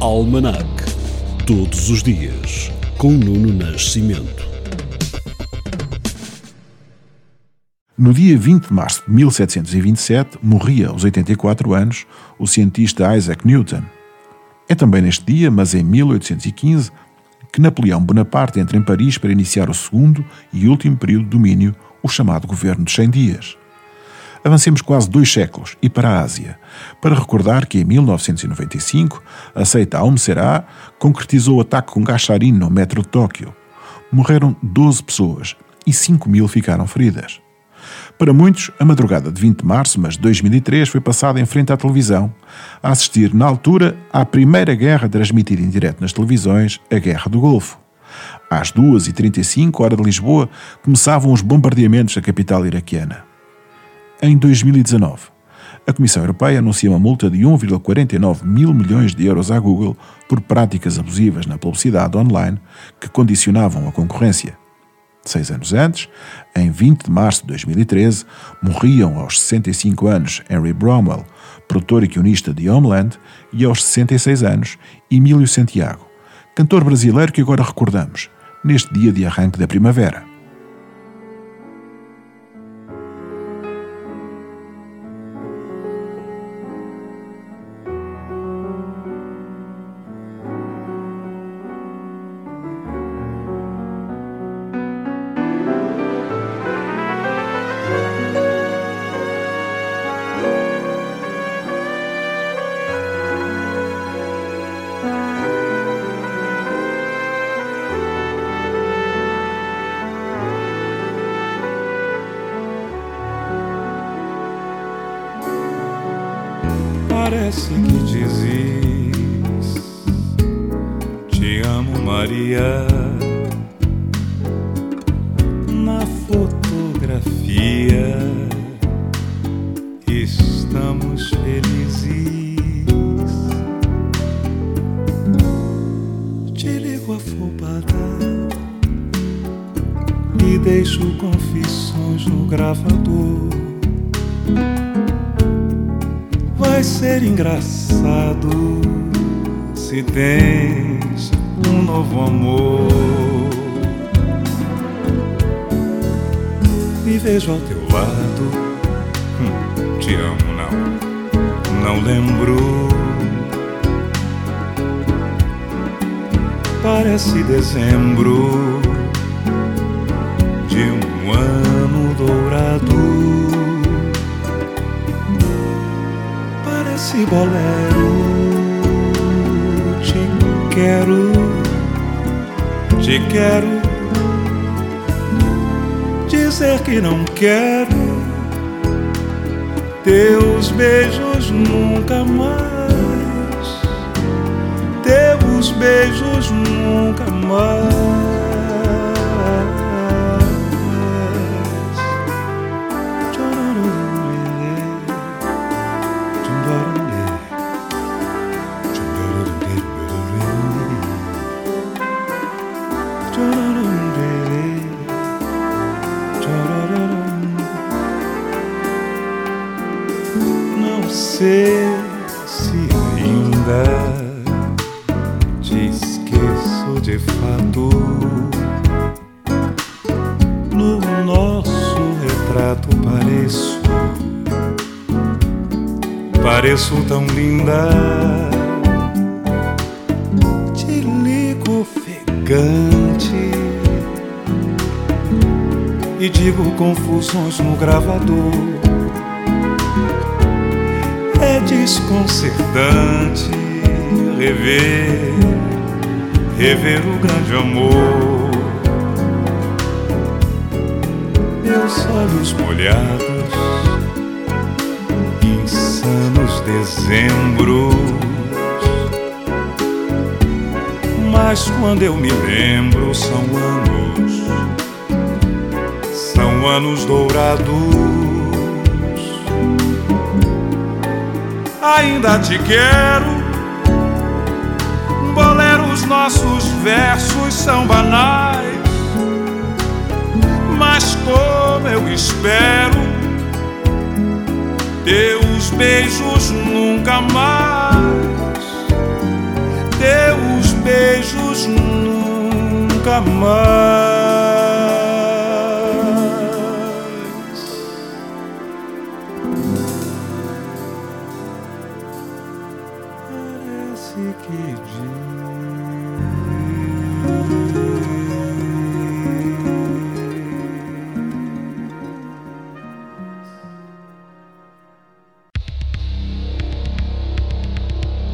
Almanac. Todos os dias, com Nuno Nascimento. No dia 20 de março de 1727, morria aos 84 anos o cientista Isaac Newton. É também neste dia, mas em 1815, que Napoleão Bonaparte entra em Paris para iniciar o segundo e último período de domínio, o chamado Governo dos 100 Dias. Avancemos quase dois séculos e para a Ásia, para recordar que em 1995 a seita Aum Será concretizou o ataque com gacharin no metro de Tóquio. Morreram 12 pessoas e 5 mil ficaram feridas. Para muitos, a madrugada de 20 de março, mas de 2003, foi passada em frente à televisão, a assistir, na altura, à primeira guerra transmitida em direto nas televisões, a Guerra do Golfo. Às 2h35, hora de Lisboa, começavam os bombardeamentos da capital iraquiana. Em 2019, a Comissão Europeia anuncia uma multa de 1,49 mil milhões de euros à Google por práticas abusivas na publicidade online que condicionavam a concorrência. Seis anos antes, em 20 de março de 2013, morriam aos 65 anos Henry Bromwell, produtor e guionista de Homeland, e aos 66 anos Emílio Santiago, cantor brasileiro que agora recordamos, neste dia de arranque da primavera. Parece que dizes Te amo, Maria. Na fotografia estamos felizes. Te ligo afobada e deixo confissões no gravador vai ser engraçado se tens um novo amor. Me vejo ao teu lado, hum, te amo, não, não lembro. Parece dezembro esse bolero. Te quero, te quero. Dizer que não quero teus beijos nunca mais. Teus beijos nunca mais. Sei se ainda te esqueço de fato. No nosso retrato pareço, pareço tão linda. Te ligo ofegante e digo confusões no gravador desconcertante rever, rever o grande amor. Meus olhos molhados, insanos dezembros. Mas quando eu me lembro, são anos, são anos dourados. ainda te quero. Bolero, os nossos versos são banais, mas como eu espero teus beijos nunca mais, teus beijos nunca mais.